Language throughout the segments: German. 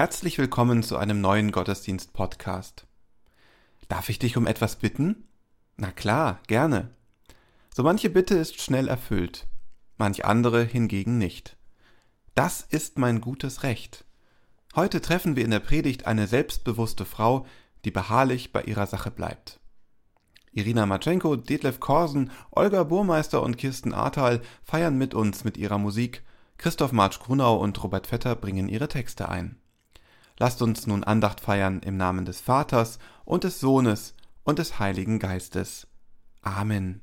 Herzlich willkommen zu einem neuen Gottesdienst-Podcast. Darf ich dich um etwas bitten? Na klar, gerne. So manche Bitte ist schnell erfüllt, manch andere hingegen nicht. Das ist mein gutes Recht. Heute treffen wir in der Predigt eine selbstbewusste Frau, die beharrlich bei ihrer Sache bleibt. Irina Matschenko, Detlef Korsen, Olga Burmeister und Kirsten Ahrtal feiern mit uns mit ihrer Musik, Christoph Marsch Grunau und Robert Vetter bringen ihre Texte ein. Lasst uns nun Andacht feiern im Namen des Vaters und des Sohnes und des Heiligen Geistes. Amen.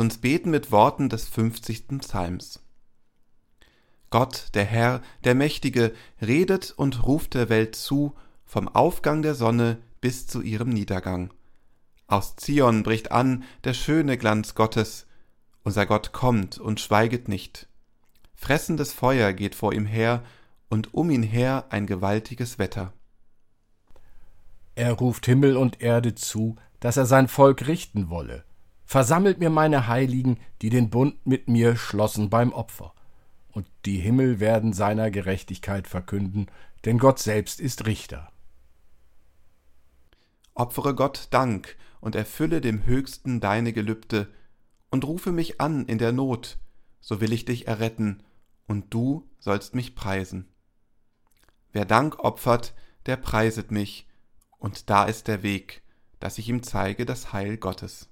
Uns beten mit Worten des 50. Psalms. Gott, der Herr, der Mächtige, redet und ruft der Welt zu, vom Aufgang der Sonne bis zu ihrem Niedergang. Aus Zion bricht an der schöne Glanz Gottes, unser Gott kommt und schweiget nicht. Fressendes Feuer geht vor ihm her, und um ihn her ein gewaltiges Wetter. Er ruft Himmel und Erde zu, dass er sein Volk richten wolle versammelt mir meine Heiligen, die den Bund mit mir schlossen beim Opfer. Und die Himmel werden seiner Gerechtigkeit verkünden, denn Gott selbst ist Richter. Opfere Gott Dank und erfülle dem Höchsten deine Gelübde und rufe mich an in der Not, so will ich dich erretten, und du sollst mich preisen. Wer Dank opfert, der preiset mich, und da ist der Weg, dass ich ihm zeige das Heil Gottes.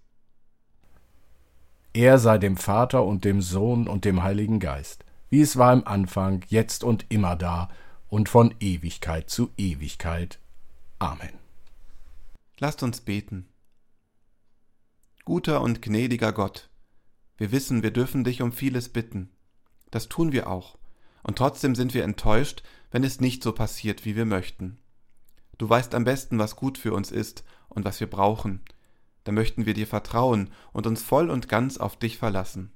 Er sei dem Vater und dem Sohn und dem Heiligen Geist, wie es war im Anfang, jetzt und immer da und von Ewigkeit zu Ewigkeit. Amen. Lasst uns beten. Guter und gnädiger Gott, wir wissen, wir dürfen dich um vieles bitten. Das tun wir auch. Und trotzdem sind wir enttäuscht, wenn es nicht so passiert, wie wir möchten. Du weißt am besten, was gut für uns ist und was wir brauchen, da möchten wir dir vertrauen und uns voll und ganz auf dich verlassen.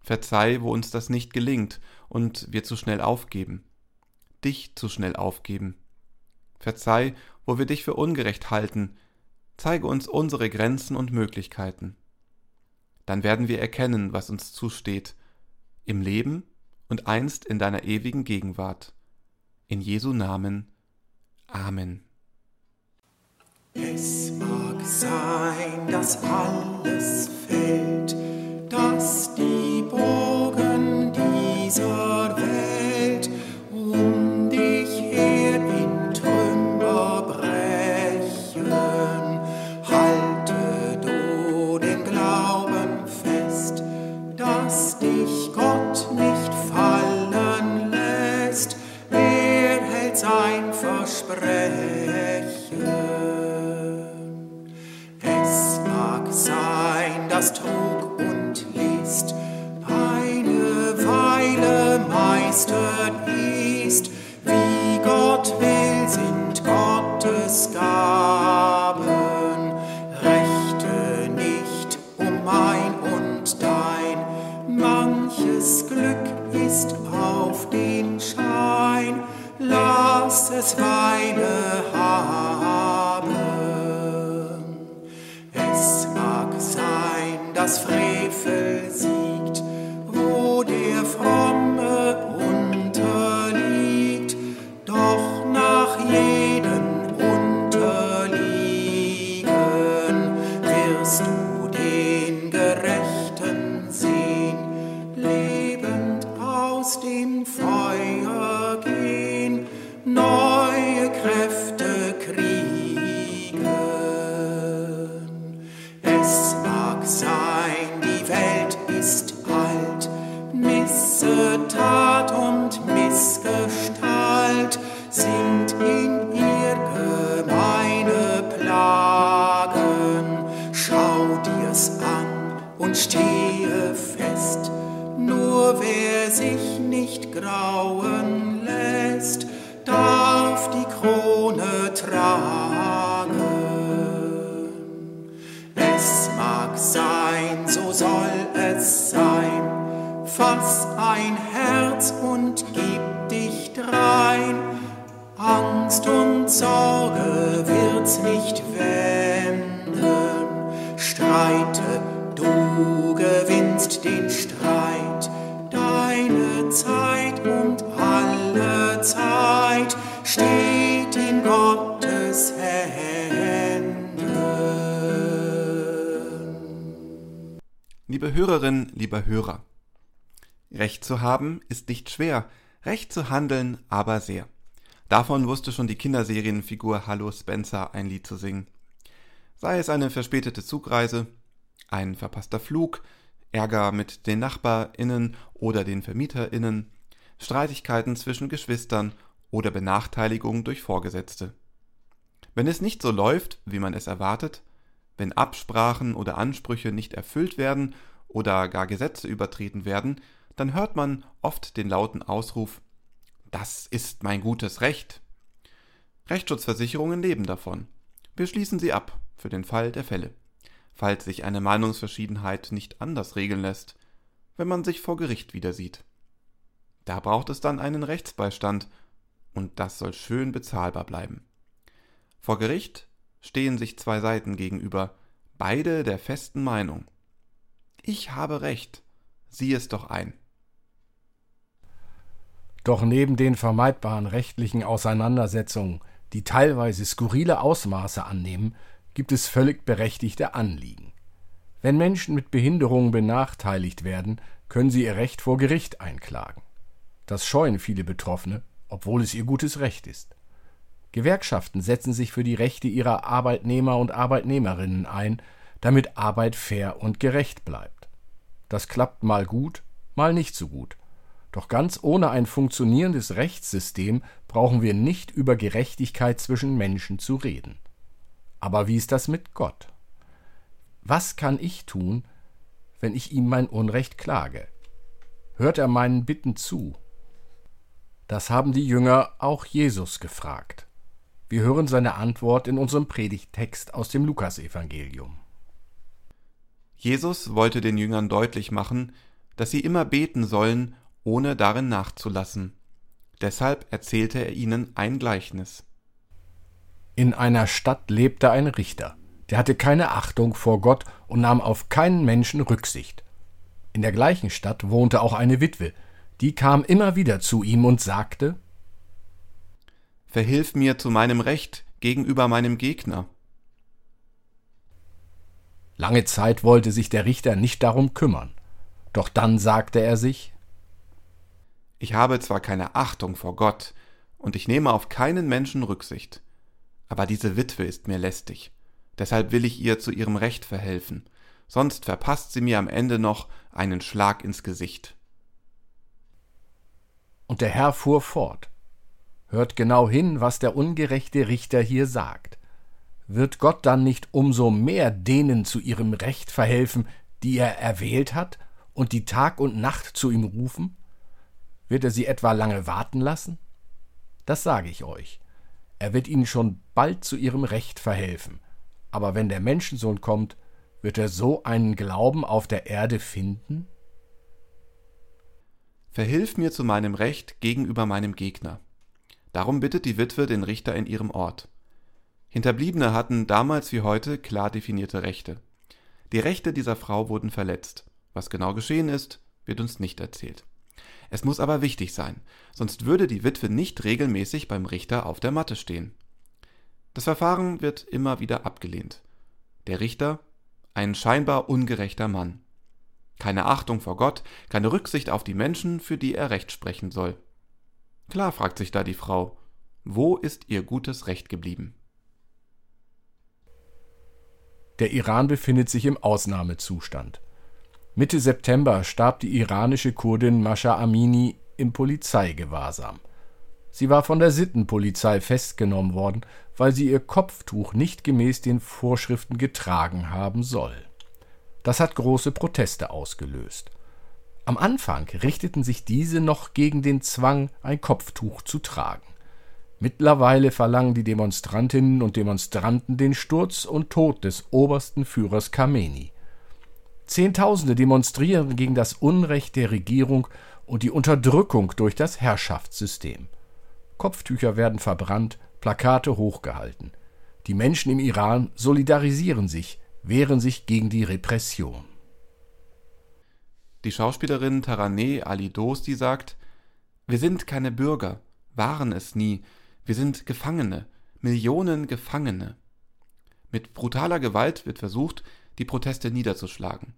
Verzeih, wo uns das nicht gelingt und wir zu schnell aufgeben, dich zu schnell aufgeben. Verzeih, wo wir dich für ungerecht halten, zeige uns unsere Grenzen und Möglichkeiten. Dann werden wir erkennen, was uns zusteht, im Leben und einst in deiner ewigen Gegenwart. In Jesu Namen. Amen. Es mag sein, dass alles fällt, nicht grauen lässt, darf die Krone tragen. Es mag sein, so soll es sein. Fass ein Herz und gib dich drein. Angst und Sorge wird's nicht wenden. Steht in Gottes Händen. Liebe Hörerin, lieber Hörer, Recht zu haben ist nicht schwer, Recht zu handeln aber sehr. Davon wusste schon die Kinderserienfigur Hallo Spencer ein Lied zu singen. Sei es eine verspätete Zugreise, ein verpasster Flug, Ärger mit den NachbarInnen oder den VermieterInnen, Streitigkeiten zwischen Geschwistern oder Benachteiligung durch Vorgesetzte. Wenn es nicht so läuft, wie man es erwartet, wenn Absprachen oder Ansprüche nicht erfüllt werden oder gar Gesetze übertreten werden, dann hört man oft den lauten Ausruf Das ist mein gutes Recht. Rechtsschutzversicherungen leben davon. Wir schließen sie ab für den Fall der Fälle, falls sich eine Meinungsverschiedenheit nicht anders regeln lässt, wenn man sich vor Gericht wieder sieht. Da braucht es dann einen Rechtsbeistand, und das soll schön bezahlbar bleiben. Vor Gericht stehen sich zwei Seiten gegenüber, beide der festen Meinung. Ich habe Recht, sieh es doch ein. Doch neben den vermeidbaren rechtlichen Auseinandersetzungen, die teilweise skurrile Ausmaße annehmen, gibt es völlig berechtigte Anliegen. Wenn Menschen mit Behinderungen benachteiligt werden, können sie ihr Recht vor Gericht einklagen. Das scheuen viele Betroffene, obwohl es ihr gutes Recht ist. Gewerkschaften setzen sich für die Rechte ihrer Arbeitnehmer und Arbeitnehmerinnen ein, damit Arbeit fair und gerecht bleibt. Das klappt mal gut, mal nicht so gut. Doch ganz ohne ein funktionierendes Rechtssystem brauchen wir nicht über Gerechtigkeit zwischen Menschen zu reden. Aber wie ist das mit Gott? Was kann ich tun, wenn ich ihm mein Unrecht klage? Hört er meinen Bitten zu? Das haben die Jünger auch Jesus gefragt. Wir hören seine Antwort in unserem Predigttext aus dem Lukasevangelium. Jesus wollte den Jüngern deutlich machen, dass sie immer beten sollen, ohne darin nachzulassen. Deshalb erzählte er ihnen ein Gleichnis. In einer Stadt lebte ein Richter, der hatte keine Achtung vor Gott und nahm auf keinen Menschen Rücksicht. In der gleichen Stadt wohnte auch eine Witwe, die kam immer wieder zu ihm und sagte Verhilf mir zu meinem Recht gegenüber meinem Gegner. Lange Zeit wollte sich der Richter nicht darum kümmern, doch dann sagte er sich Ich habe zwar keine Achtung vor Gott, und ich nehme auf keinen Menschen Rücksicht, aber diese Witwe ist mir lästig, deshalb will ich ihr zu ihrem Recht verhelfen, sonst verpasst sie mir am Ende noch einen Schlag ins Gesicht. Und der Herr fuhr fort Hört genau hin, was der ungerechte Richter hier sagt. Wird Gott dann nicht umso mehr denen zu ihrem Recht verhelfen, die er erwählt hat und die Tag und Nacht zu ihm rufen? Wird er sie etwa lange warten lassen? Das sage ich euch. Er wird ihnen schon bald zu ihrem Recht verhelfen. Aber wenn der Menschensohn kommt, wird er so einen Glauben auf der Erde finden? Verhilf mir zu meinem Recht gegenüber meinem Gegner. Darum bittet die Witwe den Richter in ihrem Ort. Hinterbliebene hatten damals wie heute klar definierte Rechte. Die Rechte dieser Frau wurden verletzt. Was genau geschehen ist, wird uns nicht erzählt. Es muss aber wichtig sein, sonst würde die Witwe nicht regelmäßig beim Richter auf der Matte stehen. Das Verfahren wird immer wieder abgelehnt. Der Richter, ein scheinbar ungerechter Mann. Keine Achtung vor Gott, keine Rücksicht auf die Menschen, für die er Recht sprechen soll. Klar fragt sich da die Frau, wo ist ihr gutes Recht geblieben? Der Iran befindet sich im Ausnahmezustand. Mitte September starb die iranische Kurdin Mascha Amini im Polizeigewahrsam. Sie war von der Sittenpolizei festgenommen worden, weil sie ihr Kopftuch nicht gemäß den Vorschriften getragen haben soll. Das hat große Proteste ausgelöst. Am Anfang richteten sich diese noch gegen den Zwang, ein Kopftuch zu tragen. Mittlerweile verlangen die Demonstrantinnen und Demonstranten den Sturz und Tod des obersten Führers Khamenei. Zehntausende demonstrieren gegen das Unrecht der Regierung und die Unterdrückung durch das Herrschaftssystem. Kopftücher werden verbrannt, Plakate hochgehalten. Die Menschen im Iran solidarisieren sich, wehren sich gegen die Repression. Die Schauspielerin Taraneh Ali Dosti sagt: Wir sind keine Bürger, waren es nie, wir sind Gefangene, Millionen Gefangene. Mit brutaler Gewalt wird versucht, die Proteste niederzuschlagen.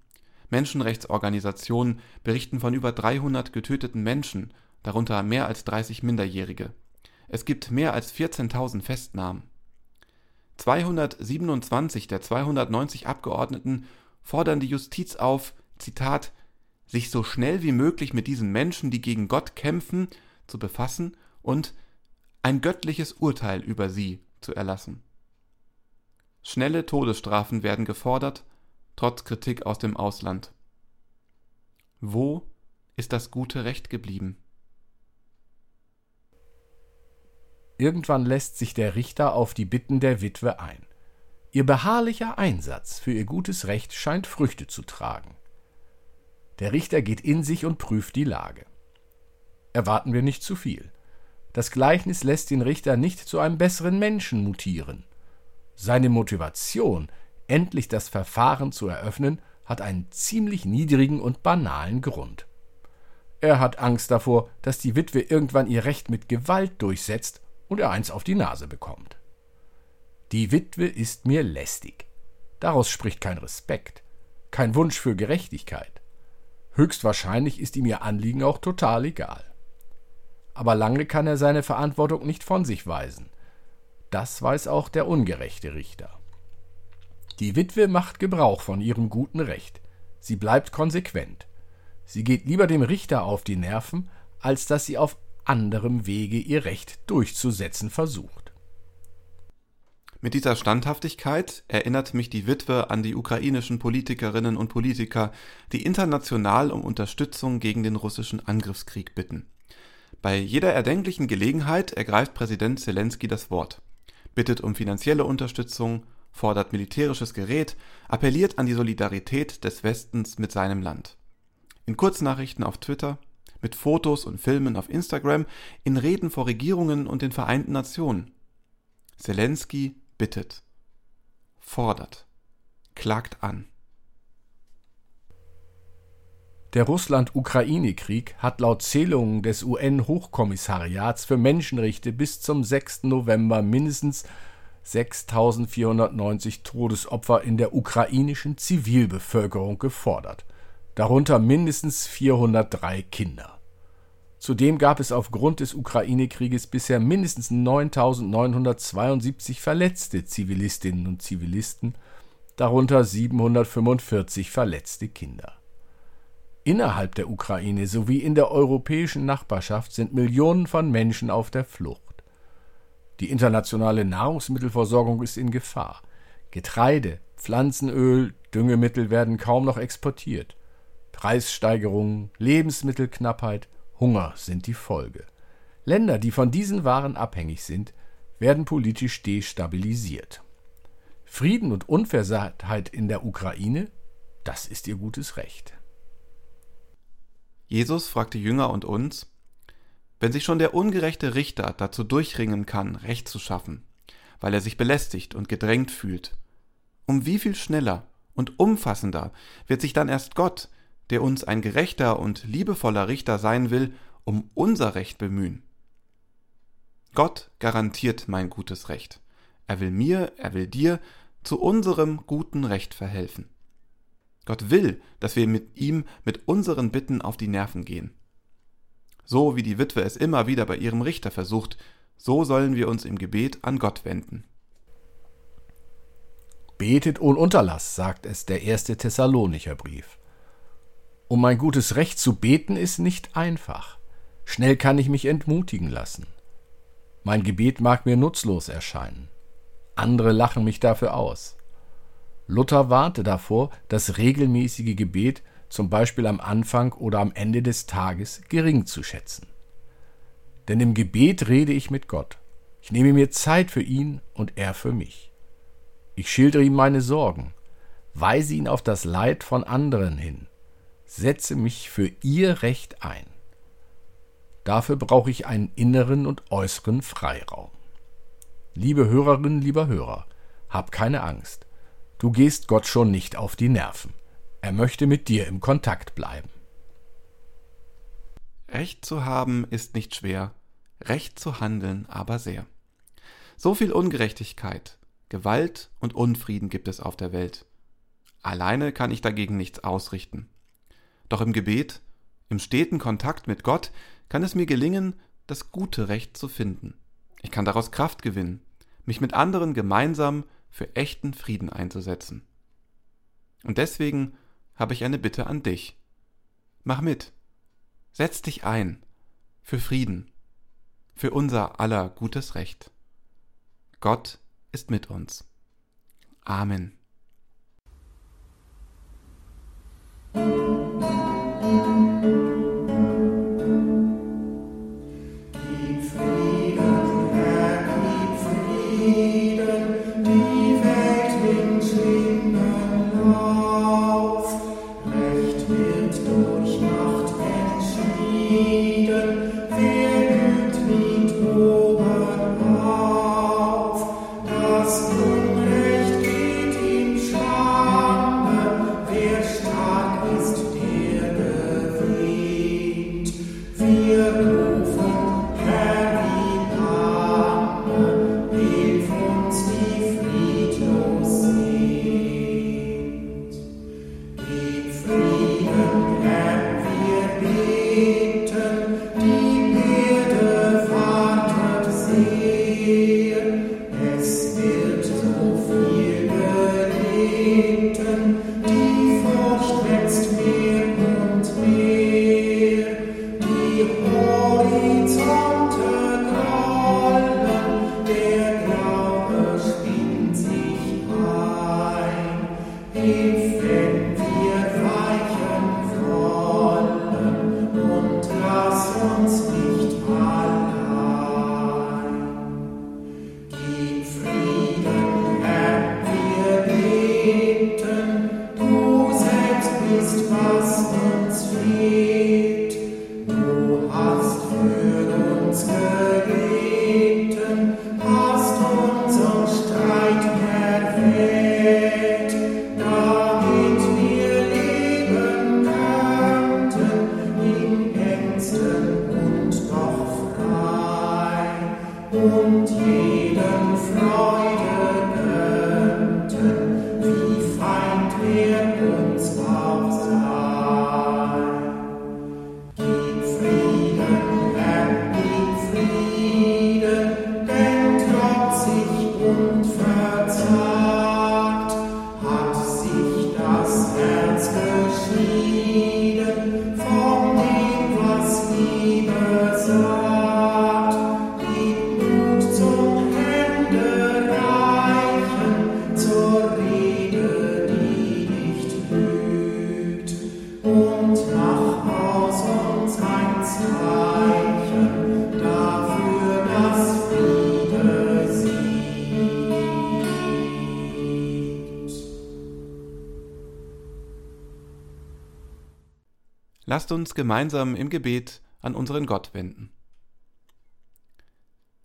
Menschenrechtsorganisationen berichten von über 300 getöteten Menschen, darunter mehr als 30 Minderjährige. Es gibt mehr als 14.000 Festnahmen. 227 der 290 Abgeordneten fordern die Justiz auf, Zitat, sich so schnell wie möglich mit diesen Menschen, die gegen Gott kämpfen, zu befassen und ein göttliches Urteil über sie zu erlassen. Schnelle Todesstrafen werden gefordert, trotz Kritik aus dem Ausland. Wo ist das gute Recht geblieben? Irgendwann lässt sich der Richter auf die Bitten der Witwe ein. Ihr beharrlicher Einsatz für ihr gutes Recht scheint Früchte zu tragen. Der Richter geht in sich und prüft die Lage. Erwarten wir nicht zu viel. Das Gleichnis lässt den Richter nicht zu einem besseren Menschen mutieren. Seine Motivation, endlich das Verfahren zu eröffnen, hat einen ziemlich niedrigen und banalen Grund. Er hat Angst davor, dass die Witwe irgendwann ihr Recht mit Gewalt durchsetzt und er eins auf die Nase bekommt. Die Witwe ist mir lästig. Daraus spricht kein Respekt, kein Wunsch für Gerechtigkeit. Höchstwahrscheinlich ist ihm ihr Anliegen auch total egal. Aber lange kann er seine Verantwortung nicht von sich weisen. Das weiß auch der ungerechte Richter. Die Witwe macht Gebrauch von ihrem guten Recht. Sie bleibt konsequent. Sie geht lieber dem Richter auf die Nerven, als dass sie auf anderem Wege ihr Recht durchzusetzen versucht. Mit dieser Standhaftigkeit erinnert mich die Witwe an die ukrainischen Politikerinnen und Politiker, die international um Unterstützung gegen den russischen Angriffskrieg bitten. Bei jeder erdenklichen Gelegenheit ergreift Präsident Zelensky das Wort, bittet um finanzielle Unterstützung, fordert militärisches Gerät, appelliert an die Solidarität des Westens mit seinem Land. In Kurznachrichten auf Twitter, mit Fotos und Filmen auf Instagram, in Reden vor Regierungen und den Vereinten Nationen. Zelensky bittet, fordert, klagt an. Der Russland-Ukraine-Krieg hat laut Zählungen des UN-Hochkommissariats für Menschenrechte bis zum 6. November mindestens 6.490 Todesopfer in der ukrainischen Zivilbevölkerung gefordert, darunter mindestens 403 Kinder. Zudem gab es aufgrund des Ukraine-Krieges bisher mindestens 9.972 verletzte Zivilistinnen und Zivilisten, darunter 745 verletzte Kinder. Innerhalb der Ukraine sowie in der europäischen Nachbarschaft sind Millionen von Menschen auf der Flucht. Die internationale Nahrungsmittelversorgung ist in Gefahr. Getreide, Pflanzenöl, Düngemittel werden kaum noch exportiert. Preissteigerungen, Lebensmittelknappheit, Hunger sind die Folge. Länder, die von diesen Waren abhängig sind, werden politisch destabilisiert. Frieden und Unversehrtheit in der Ukraine, das ist ihr gutes Recht. Jesus fragt die Jünger und uns, wenn sich schon der ungerechte Richter dazu durchringen kann, Recht zu schaffen, weil er sich belästigt und gedrängt fühlt, um wie viel schneller und umfassender wird sich dann erst Gott, der uns ein gerechter und liebevoller Richter sein will, um unser Recht bemühen. Gott garantiert mein gutes Recht. Er will mir, er will dir zu unserem guten Recht verhelfen. Gott will, dass wir mit ihm mit unseren Bitten auf die Nerven gehen. So wie die Witwe es immer wieder bei ihrem Richter versucht, so sollen wir uns im Gebet an Gott wenden. Betet ohne Unterlass, sagt es der erste Thessalonicher Brief. Um mein gutes Recht zu beten ist nicht einfach. Schnell kann ich mich entmutigen lassen. Mein Gebet mag mir nutzlos erscheinen. Andere lachen mich dafür aus. Luther warnte davor, das regelmäßige Gebet zum Beispiel am Anfang oder am Ende des Tages gering zu schätzen. Denn im Gebet rede ich mit Gott. Ich nehme mir Zeit für ihn und er für mich. Ich schildere ihm meine Sorgen, weise ihn auf das Leid von anderen hin, setze mich für ihr Recht ein. Dafür brauche ich einen inneren und äußeren Freiraum. Liebe Hörerinnen, lieber Hörer, hab keine Angst. Du gehst Gott schon nicht auf die Nerven. Er möchte mit dir im Kontakt bleiben. Recht zu haben ist nicht schwer, Recht zu handeln aber sehr. So viel Ungerechtigkeit, Gewalt und Unfrieden gibt es auf der Welt. Alleine kann ich dagegen nichts ausrichten. Doch im Gebet, im steten Kontakt mit Gott, kann es mir gelingen, das gute Recht zu finden. Ich kann daraus Kraft gewinnen, mich mit anderen gemeinsam für echten Frieden einzusetzen. Und deswegen habe ich eine Bitte an dich. Mach mit. Setz dich ein für Frieden, für unser aller gutes Recht. Gott ist mit uns. Amen. Lasst uns gemeinsam im Gebet an unseren Gott wenden.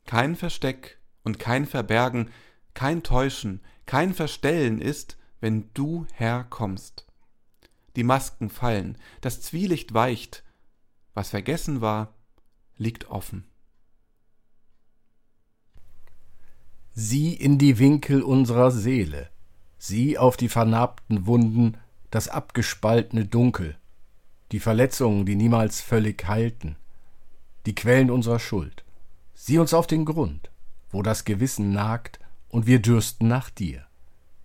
Kein Versteck und kein Verbergen, kein Täuschen, kein Verstellen ist, wenn du Herr kommst. Die Masken fallen, das Zwielicht weicht, was vergessen war, liegt offen. Sieh in die Winkel unserer Seele, sieh auf die vernarbten Wunden, das abgespaltene Dunkel, die Verletzungen, die niemals völlig heilten, die Quellen unserer Schuld. Sieh uns auf den Grund, wo das Gewissen nagt und wir dürsten nach dir.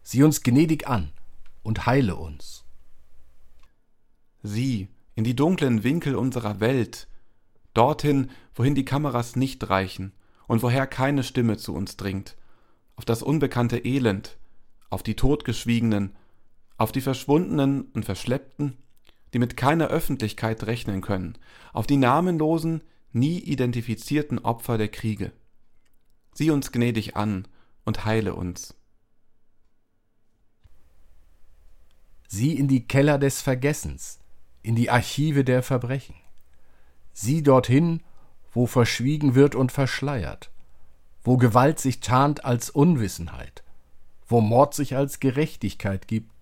Sieh uns gnädig an und heile uns. Sieh in die dunklen Winkel unserer Welt, dorthin, wohin die Kameras nicht reichen und woher keine Stimme zu uns dringt, auf das unbekannte Elend, auf die Totgeschwiegenen, auf die Verschwundenen und Verschleppten, die mit keiner Öffentlichkeit rechnen können, auf die namenlosen, nie identifizierten Opfer der Kriege. Sieh uns gnädig an und heile uns. Sieh in die Keller des Vergessens, in die Archive der Verbrechen. Sieh dorthin, wo verschwiegen wird und verschleiert, wo Gewalt sich tarnt als Unwissenheit, wo Mord sich als Gerechtigkeit gibt,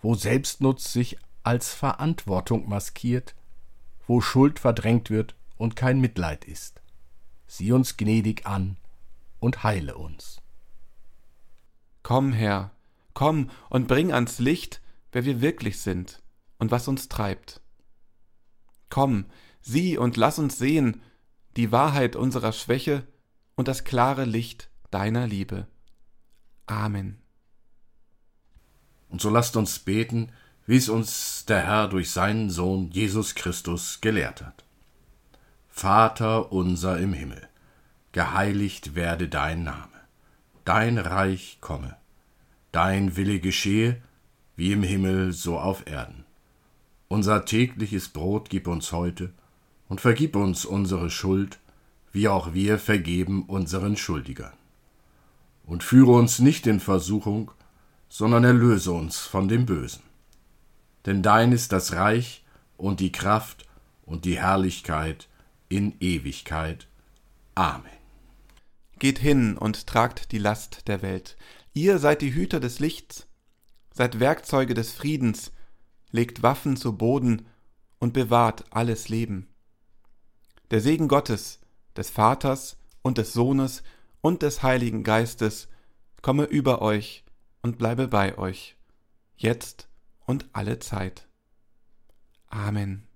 wo Selbstnutz sich als Verantwortung maskiert, wo Schuld verdrängt wird und kein Mitleid ist. Sieh uns gnädig an und heile uns. Komm, Herr, komm und bring ans Licht, wer wir wirklich sind und was uns treibt. Komm, sieh und lass uns sehen die Wahrheit unserer Schwäche und das klare Licht deiner Liebe. Amen. Und so lasst uns beten, wie es uns der Herr durch seinen Sohn Jesus Christus gelehrt hat. Vater unser im Himmel, geheiligt werde dein Name, dein Reich komme, dein Wille geschehe, wie im Himmel so auf Erden. Unser tägliches Brot gib uns heute und vergib uns unsere Schuld, wie auch wir vergeben unseren Schuldigern. Und führe uns nicht in Versuchung, sondern erlöse uns von dem Bösen. Denn dein ist das Reich und die Kraft und die Herrlichkeit in Ewigkeit. Amen. Geht hin und tragt die Last der Welt. Ihr seid die Hüter des Lichts, seid Werkzeuge des Friedens, legt Waffen zu Boden und bewahrt alles Leben. Der Segen Gottes, des Vaters und des Sohnes und des Heiligen Geistes komme über euch und bleibe bei euch, jetzt und alle Zeit. Amen.